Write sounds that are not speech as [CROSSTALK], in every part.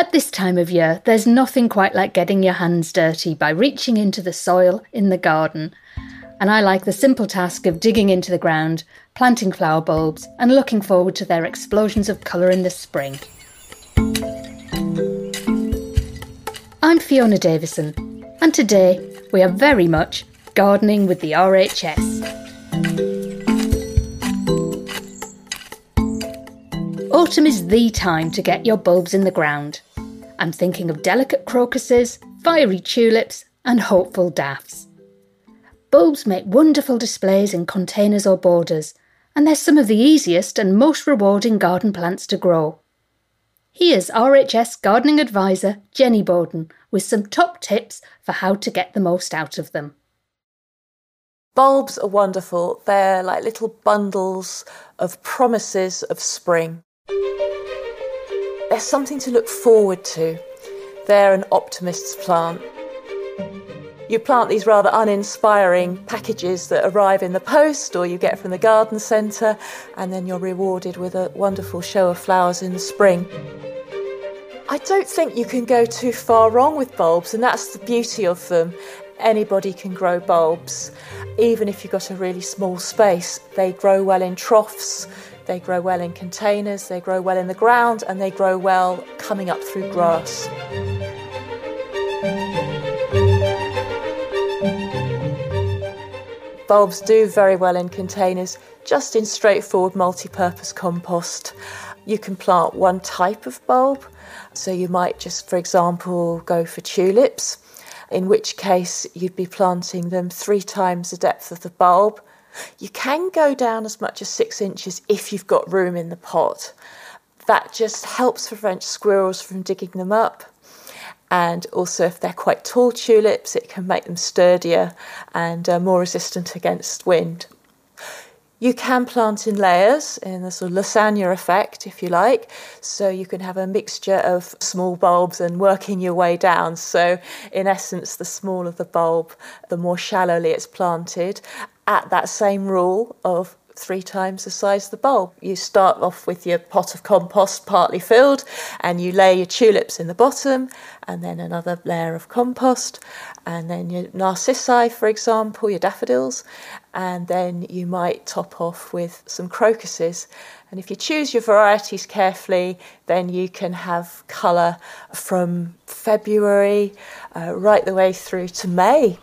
At this time of year, there's nothing quite like getting your hands dirty by reaching into the soil in the garden. And I like the simple task of digging into the ground, planting flower bulbs, and looking forward to their explosions of colour in the spring. I'm Fiona Davison, and today we are very much gardening with the RHS. Autumn is the time to get your bulbs in the ground. I'm thinking of delicate crocuses, fiery tulips, and hopeful daffs. Bulbs make wonderful displays in containers or borders, and they're some of the easiest and most rewarding garden plants to grow. Here's RHS gardening advisor Jenny Bowden with some top tips for how to get the most out of them. Bulbs are wonderful. They're like little bundles of promises of spring. They're something to look forward to. They're an optimist's plant. You plant these rather uninspiring packages that arrive in the post or you get from the garden centre, and then you're rewarded with a wonderful show of flowers in the spring. I don't think you can go too far wrong with bulbs, and that's the beauty of them. Anybody can grow bulbs, even if you've got a really small space. They grow well in troughs, they grow well in containers, they grow well in the ground, and they grow well coming up through grass. Bulbs do very well in containers, just in straightforward multi purpose compost. You can plant one type of bulb, so you might just, for example, go for tulips, in which case you'd be planting them three times the depth of the bulb you can go down as much as six inches if you've got room in the pot. That just helps prevent squirrels from digging them up. And also, if they're quite tall tulips, it can make them sturdier and uh, more resistant against wind. You can plant in layers in the sort of lasagna effect, if you like. So you can have a mixture of small bulbs and working your way down. So, in essence, the smaller the bulb, the more shallowly it's planted at that same rule of three times the size of the bulb. You start off with your pot of compost partly filled, and you lay your tulips in the bottom, and then another layer of compost, and then your narcissi, for example, your daffodils, and then you might top off with some crocuses. And if you choose your varieties carefully, then you can have colour from February uh, right the way through to May.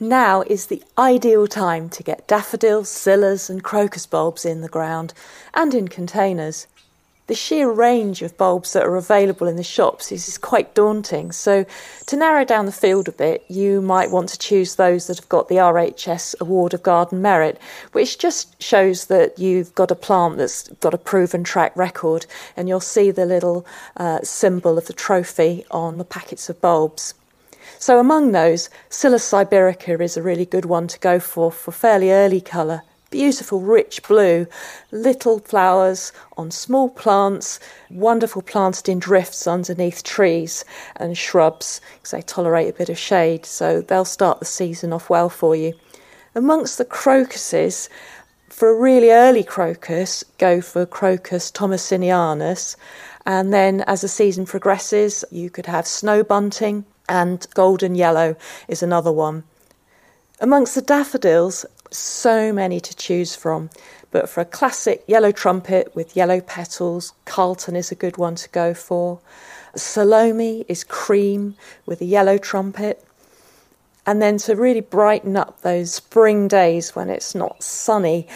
Now is the ideal time to get daffodils, scillas, and crocus bulbs in the ground and in containers. The sheer range of bulbs that are available in the shops is quite daunting. So, to narrow down the field a bit, you might want to choose those that have got the RHS Award of Garden Merit, which just shows that you've got a plant that's got a proven track record, and you'll see the little uh, symbol of the trophy on the packets of bulbs. So among those, Scilla sibirica is a really good one to go for for fairly early colour. Beautiful, rich blue, little flowers on small plants, wonderful planted in drifts underneath trees and shrubs because they tolerate a bit of shade, so they'll start the season off well for you. Amongst the crocuses, for a really early crocus, go for Crocus tommasinianus, and then as the season progresses, you could have snow bunting, and golden yellow is another one. Amongst the daffodils, so many to choose from. But for a classic yellow trumpet with yellow petals, Carlton is a good one to go for. Salome is cream with a yellow trumpet. And then to really brighten up those spring days when it's not sunny,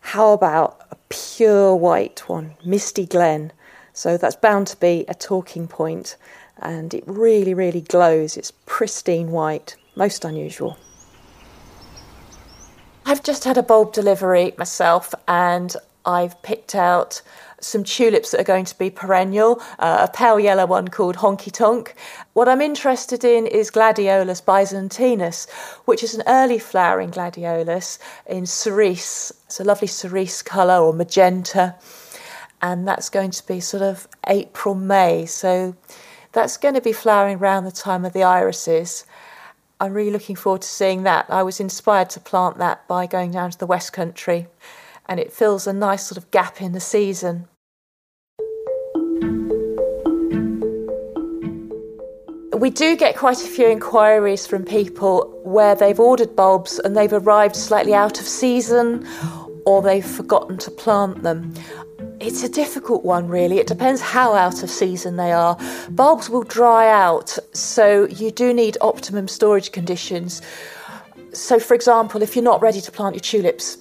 how about a pure white one, Misty Glen? So that's bound to be a talking point, and it really, really glows. It's pristine white, most unusual. I've just had a bulb delivery myself, and I've picked out some tulips that are going to be perennial, uh, a pale yellow one called Honky Tonk. What I'm interested in is Gladiolus byzantinus, which is an early flowering gladiolus in cerise. It's a lovely cerise colour or magenta, and that's going to be sort of April, May. So that's going to be flowering around the time of the irises. I'm really looking forward to seeing that. I was inspired to plant that by going down to the West Country and it fills a nice sort of gap in the season. We do get quite a few inquiries from people where they've ordered bulbs and they've arrived slightly out of season or they've forgotten to plant them. It's a difficult one, really. It depends how out of season they are. Bulbs will dry out, so you do need optimum storage conditions. So, for example, if you're not ready to plant your tulips,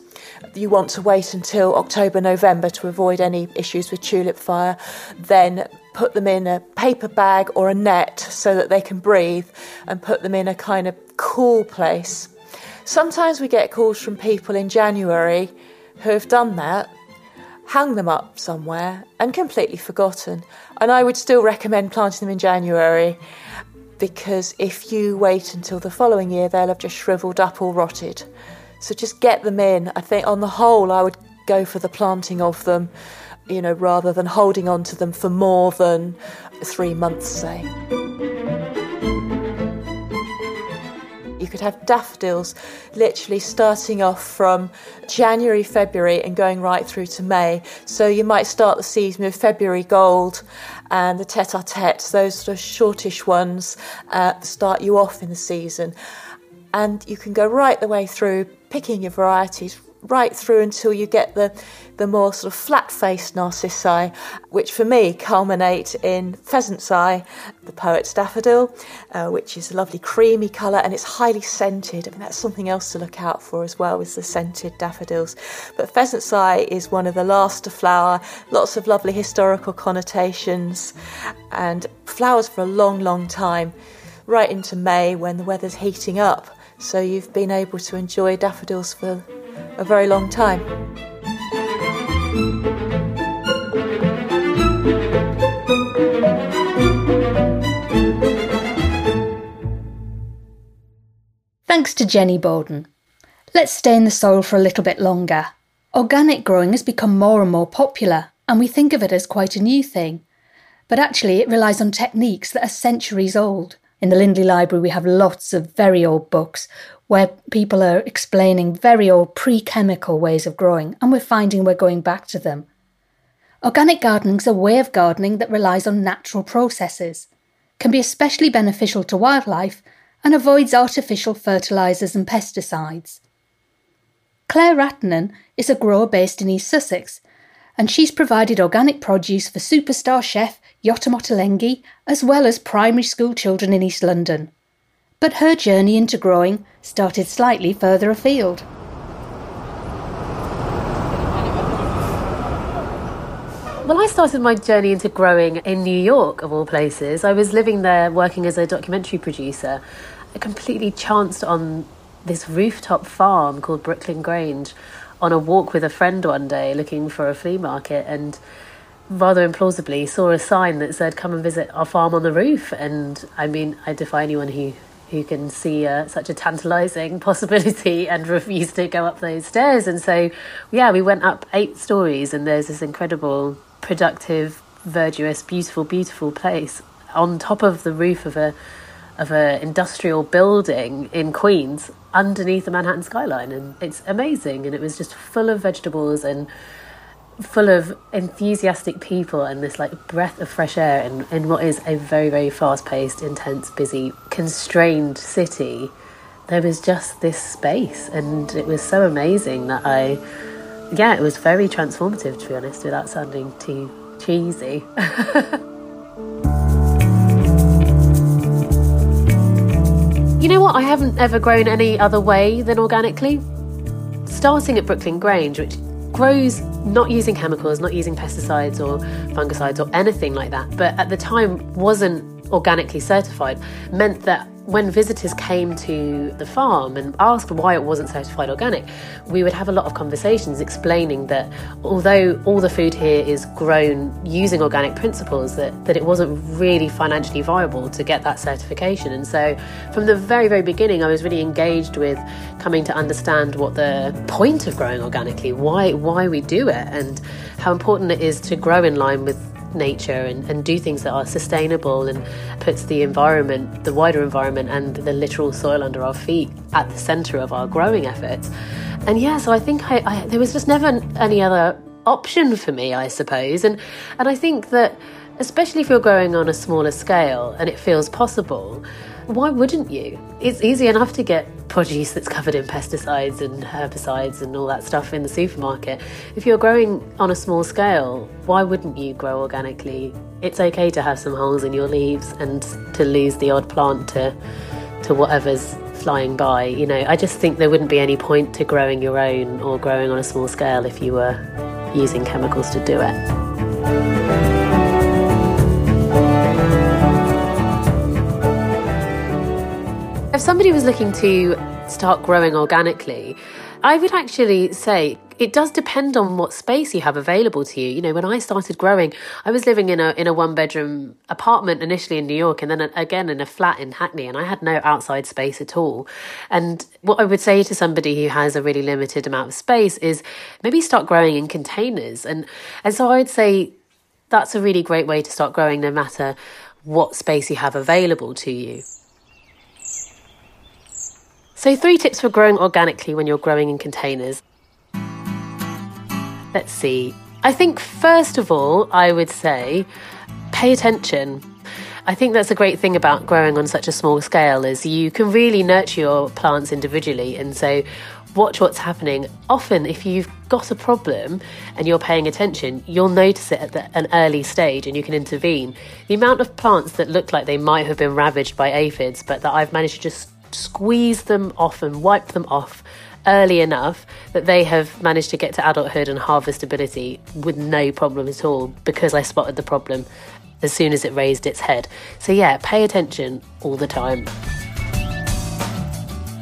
you want to wait until October, November to avoid any issues with tulip fire, then put them in a paper bag or a net so that they can breathe and put them in a kind of cool place. Sometimes we get calls from people in January who have done that, hung them up somewhere, and completely forgotten. And I would still recommend planting them in January because if you wait until the following year, they'll have just shriveled up or rotted. So just get them in. I think on the whole, I would go for the planting of them, you know, rather than holding on to them for more than three months, say. You could have daffodils literally starting off from January, February, and going right through to May. So you might start the season with February gold and the tete a tete, those sort of shortish ones, uh, start you off in the season. And you can go right the way through picking your varieties right through until you get the, the more sort of flat faced narcissi, which for me culminate in pheasant's eye, the poet's daffodil, uh, which is a lovely creamy colour and it's highly scented. I mean, that's something else to look out for as well, is the scented daffodils. But pheasant's eye is one of the last to flower, lots of lovely historical connotations, and flowers for a long, long time, right into May when the weather's heating up. So you've been able to enjoy daffodils for a very long time. Thanks to Jenny Bowden. Let's stay in the soil for a little bit longer. Organic growing has become more and more popular, and we think of it as quite a new thing. But actually, it relies on techniques that are centuries old. In the Lindley Library, we have lots of very old books where people are explaining very old pre chemical ways of growing, and we're finding we're going back to them. Organic gardening is a way of gardening that relies on natural processes, can be especially beneficial to wildlife, and avoids artificial fertilisers and pesticides. Claire Ratinon is a grower based in East Sussex, and she's provided organic produce for superstar chef Yotam Ottolenghi, as well as primary school children in East London. But her journey into growing started slightly further afield. Well, I started my journey into growing in New York, of all places. I was living there working as a documentary producer. I completely chanced on this rooftop farm called Brooklyn Grange on a walk with a friend one day looking for a flea market and rather implausibly saw a sign that said come and visit our farm on the roof. And i mean i defy anyone who who can see uh, such a tantalizing [LAUGHS] possibility and refuse to go up those stairs. And so yeah we went up eight stories and there's this incredible productive verdurous beautiful beautiful place on top of the roof of a of an industrial building in Queens underneath the Manhattan skyline and it's amazing and it was just full of vegetables and full of enthusiastic people and this like breath of fresh air in, in what is a very very fast paced intense busy constrained city there was just this space, and it was so amazing that I, yeah, it was very transformative to be honest, without sounding too cheesy. [LAUGHS] you know what? I haven't ever grown any other way than organically. Starting at Brooklyn Grange, which grows not using chemicals, not using pesticides or fungicides or anything like that, but at the time wasn't organically certified, meant that when visitors came to the farm and asked why it wasn't certified organic, we would have a lot of conversations explaining that although all the food here is grown using organic principles, that, that it wasn't really financially viable to get that certification. And so from the very, very beginning, I was really engaged with coming to understand what the point of growing organically, why why we do it, and how important it is to grow in line with nature and, and do things that are sustainable and puts the environment, the wider environment, and the literal soil under our feet at the centre of our growing efforts. And yeah, so I think I, I, there was just never any other option for me, I suppose. And and I think that especially if you're growing on a smaller scale and it feels possible, why wouldn't you? It's easy enough to get produce that's covered in pesticides and herbicides and all that stuff in the supermarket. If you're growing on a small scale, why wouldn't you grow organically? It's okay to have some holes in your leaves and to lose the odd plant to to whatever's flying by. You know, I just think there wouldn't be any point to growing your own or growing on a small scale if you were using chemicals to do it. If somebody was looking to start growing organically, I would actually say it does depend on what space you have available to you. You know, when I started growing, I was living in a in a one bedroom apartment initially in New York, and then again in a flat in Hackney, and I had no outside space at all. And what I would say to somebody who has a really limited amount of space is maybe start growing in containers. And and so I would say that's a really great way to start growing, no matter what space you have available to you. So, three tips for growing organically when you're growing in containers. Let's see. I think, first of all, I would say pay attention. I think that's a great thing about growing on such a small scale is you can really nurture your plants individually and so watch what's happening. Often if you've got a problem and you're paying attention, you'll notice it at the, an early stage and you can intervene. The amount of plants that look like they might have been ravaged by aphids but that I've managed to just squeeze them off and wipe them off early enough that they have managed to get to adulthood and harvestability with no problem at all because I spotted the problem as soon as it raised its head. So, yeah, pay attention all the time.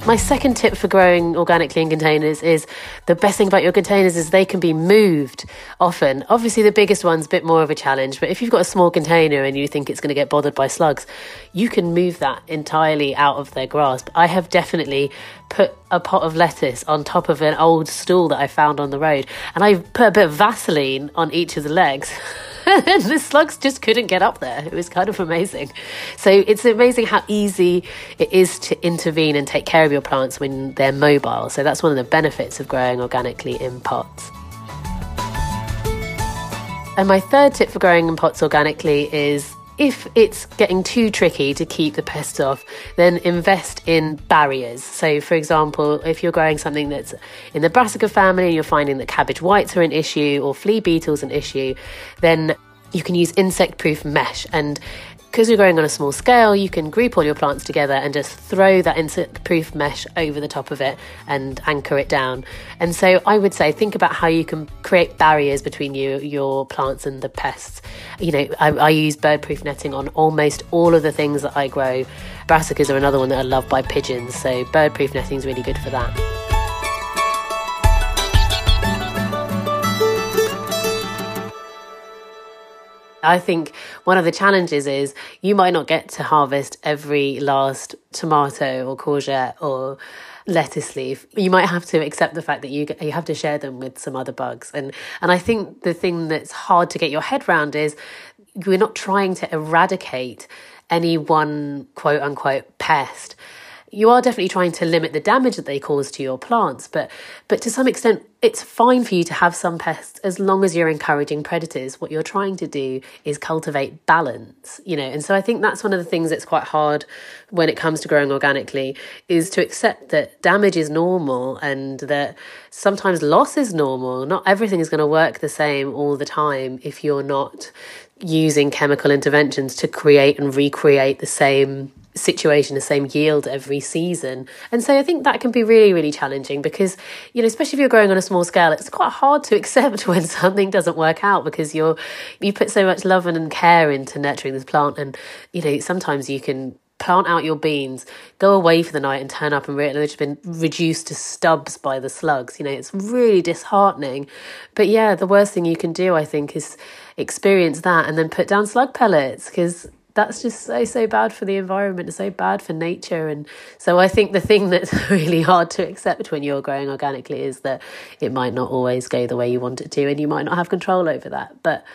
My second tip for growing organically in containers is the best thing about your containers is they can be moved often. Obviously, the biggest one's a bit more of a challenge, but if you've got a small container and you think it's going to get bothered by slugs, you can move that entirely out of their grasp. I have definitely put a pot of lettuce on top of an old stool that I found on the road, and I put a bit of Vaseline on each of the legs. [LAUGHS] [LAUGHS] the slugs just couldn't get up there. It was kind of amazing. So it's amazing how easy it is to intervene and take care of your plants when they're mobile. So that's one of the benefits of growing organically in pots. And my third tip for growing in pots organically is if it's getting too tricky to keep the pests off, then invest in barriers. So, for example, if you're growing something that's in the brassica family and you're finding that cabbage whites are an issue or flea beetles an issue, then you can use insect proof mesh. And because you're growing on a small scale, you can group all your plants together and just throw that insect proof mesh over the top of it and anchor it down. And so I would say think about how you can create barriers between you, your plants and the pests. You know, I, I use bird proof netting on almost all of the things that I grow. Brassicas are another one that are loved by pigeons, so bird proof netting is really good for that. I think one of the challenges is you might not get to harvest every last tomato or courgette or lettuce leaf. You might have to accept the fact that you you have to share them with some other bugs. And and I think the thing that's hard to get your head around is we're not trying to eradicate any one quote unquote pest you are definitely trying to limit the damage that they cause to your plants, but but to some extent it's fine for you to have some pests as long as you're encouraging predators. What you're trying to do is cultivate balance, you know. And so I think that's one of the things that's quite hard when it comes to growing organically is to accept that damage is normal and that sometimes loss is normal. Not everything is going to work the same all the time if you're not using chemical interventions to create and recreate the same situation, the same yield every season. And so I think that can be really, really challenging because, you know, especially if you're growing on a small scale, it's quite hard to [LAUGHS] accept when something doesn't work out because you're you put so much love and care into nurturing this plant and, you know, sometimes you can plant out your beans, go away for the night and turn up and realize they've been reduced to stubs by the slugs. You know, it's really disheartening. But yeah, the worst thing you can do, I think, is experience that and then put down slug pellets because that's just so so bad for the environment so bad for nature and so i think the thing [LAUGHS] that's really hard to accept when you're growing organically is that it might not always go the way you want it to and you might not have control over that but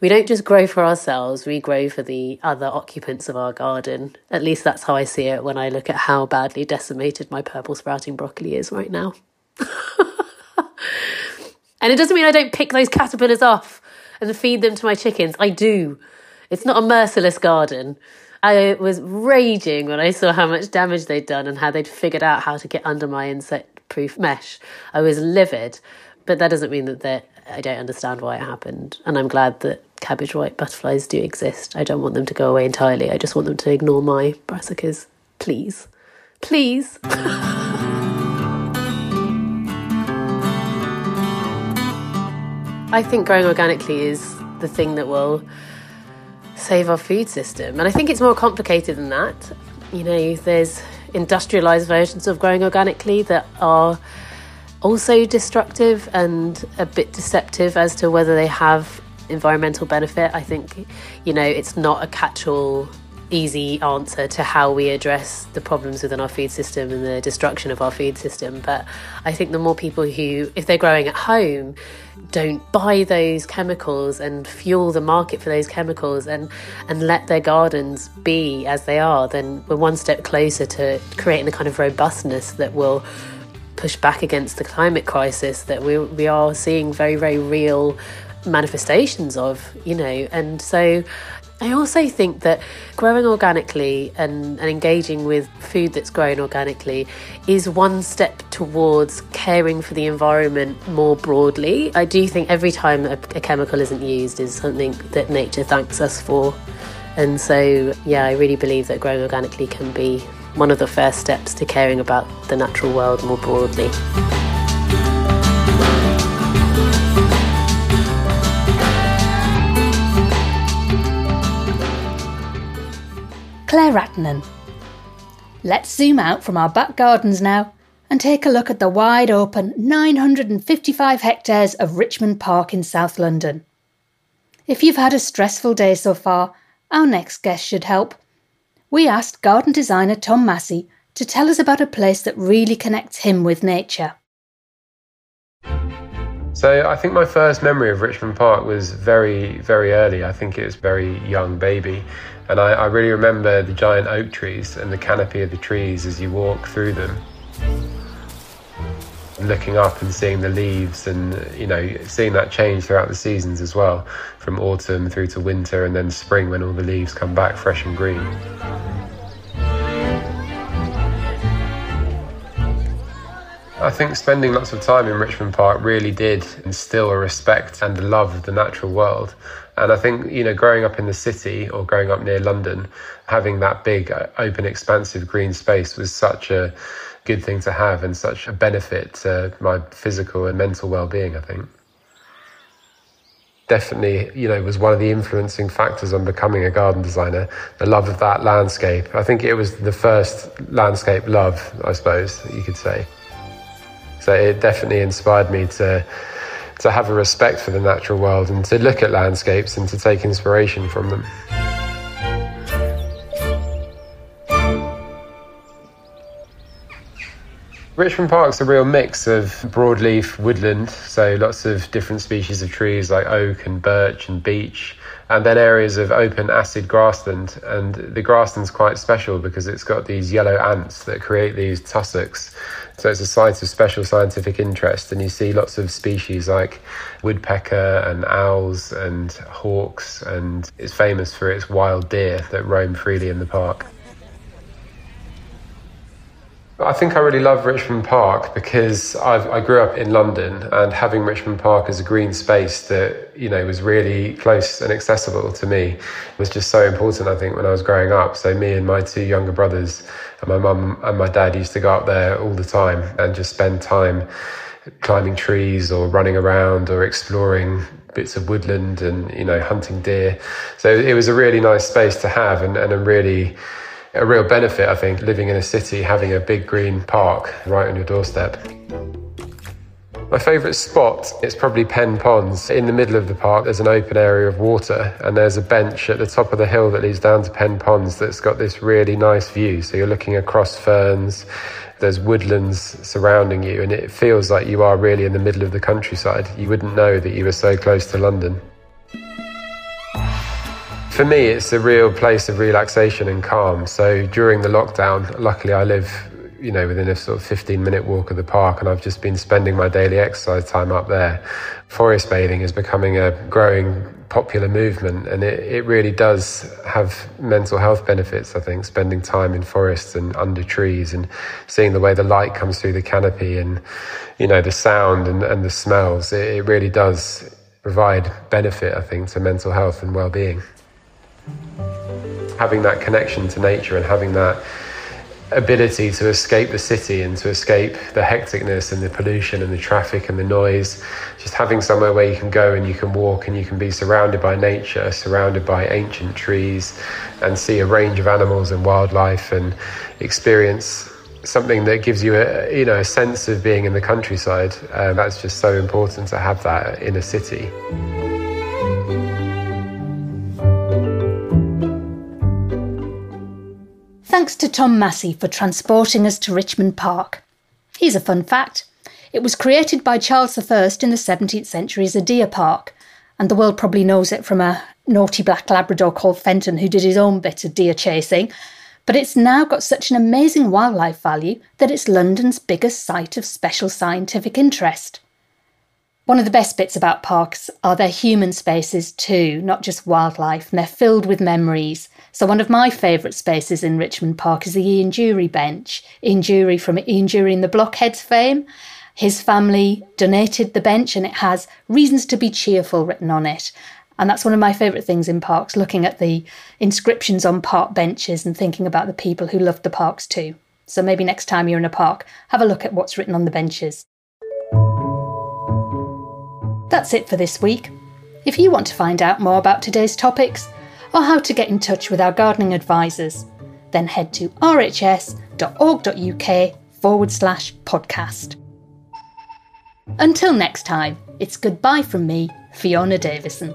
we don't just grow for ourselves we grow for the other occupants of our garden at least that's how i see it when i look at how badly decimated my purple sprouting broccoli is right now [LAUGHS] and it doesn't mean i don't pick those caterpillars off and feed them to my chickens i do it's not a merciless garden. I was raging when I saw how much damage they'd done and how they'd figured out how to get under my insect proof mesh. I was livid, but that doesn't mean that I don't understand why it happened. And I'm glad that cabbage white butterflies do exist. I don't want them to go away entirely. I just want them to ignore my brassicas. Please. Please. I think growing organically is the thing that will save our food system. And I think it's more complicated than that. You know, there's industrialized versions of growing organically that are also destructive and a bit deceptive as to whether they have environmental benefit. I think, you know, it's not a catch all easy answer to how we address the problems within our food system and the destruction of our food system. But I think the more people who, if they're growing at home, don't buy those chemicals and fuel the market for those chemicals and, and let their gardens be as they are, then we're one step closer to creating the kind of robustness that will push back against the climate crisis that we, we are seeing very, very real manifestations of, you know. And so I also think that growing organically and, and engaging with food that's grown organically is one step towards caring for the environment more broadly. I do think every time a, a chemical isn't used is something that nature thanks us for. And so, yeah, I really believe that growing organically can be one of the first steps to caring about the natural world more broadly. Claire Ratinon. Let's zoom out from our back gardens now and take a look at the wide open 955 hectares of Richmond Park in South London. If you've had a stressful day so far, our next guest should help. We asked garden designer Tom Massey to tell us about a place that really connects him with nature. So I think my first memory of Richmond Park was very, very early. I think it was very young baby. And I, I really remember the giant oak trees and the canopy of the trees as you walk through them. Looking up and seeing the leaves and, you know, seeing that change throughout the seasons as well, from autumn through to winter and then spring when all the leaves come back fresh and green. I think spending lots of time in Richmond Park really did instill a respect and a love of the natural world. And I think, you know, growing up in the city or growing up near London, having that big, uh, open, expansive green space was such a good thing to have and such a benefit to my physical and mental well being, I think. Definitely, you know, was one of the influencing factors on becoming a garden designer, the love of that landscape. I think it was the first landscape love, I suppose, you could say. So it definitely inspired me to to have a respect for the natural world and to look at landscapes and to take inspiration from them. Richmond Park's a real mix of broadleaf woodland, so lots of different species of trees like oak and birch and beech, and then areas of open acid grassland. And the grassland's quite special because it's got these yellow ants that create these tussocks. So it's a site of special scientific interest, and you see lots of species like woodpecker and owls and hawks, and it's famous for its wild deer that roam freely in the park. I think I really love Richmond Park because I've, i grew up in London and having Richmond Park as a green space that, you know, was really close and accessible to me was just so important, I think, when I was growing up. So me and my two younger brothers and my mum and my dad used to go up there all the time and just spend time climbing trees or running around or exploring bits of woodland and, you know, hunting deer. So it was a really nice space to have and, and a really a real benefit, I think, living in a city, having a big green park right on your doorstep. My favourite spot is probably Pen Ponds. In the middle of the park, there's an open area of water, and there's a bench at the top of the hill that leads down to Pen Ponds that's got this really nice view. So you're looking across ferns, there's woodlands surrounding you, and it feels like you are really in the middle of the countryside. You wouldn't know that you were so close to London. For me, it's a real place of relaxation and calm. So during the lockdown, luckily I live, you know, within a sort of 15 minute walk of the park, and I've just been spending my daily exercise time up there. Forest bathing is becoming a growing popular movement, and it, it really does have mental health benefits. I think spending time in forests and under trees and seeing the way the light comes through the canopy and, you know, the sound and, and the smells, it, it really does provide benefit, I think, to mental health and well being having that connection to nature and having that ability to escape the city and to escape the hecticness and the pollution and the traffic and the noise. Just having somewhere where you can go and you can walk and you can be surrounded by nature, surrounded by ancient trees, and see a range of animals and wildlife and experience something that gives you a you know a sense of being in the countryside. Uh, that's just so important to have that in a city. Thanks to Tom Massey for transporting us to Richmond Park. Here's a fun fact it was created by Charles I in the 17th century as a deer park, and the world probably knows it from a naughty black Labrador called Fenton who did his own bit of deer chasing. But it's now got such an amazing wildlife value that it's London's biggest site of special scientific interest. One of the best bits about parks are their human spaces too, not just wildlife, and they're filled with memories. So one of my favourite spaces in Richmond Park is the Ian Dury bench. Ian Dury from Ian Dury and the Blockheads fame. His family donated the bench and it has reasons to be cheerful written on it. And that's one of my favourite things in parks, looking at the inscriptions on park benches and thinking about the people who loved the parks too. So maybe next time you're in a park, have a look at what's written on the benches. That's it for this week. If you want to find out more about today's topics, or how to get in touch with our gardening advisors, then head to rhs.org.uk forward slash podcast. Until next time, it's goodbye from me, Fiona Davison.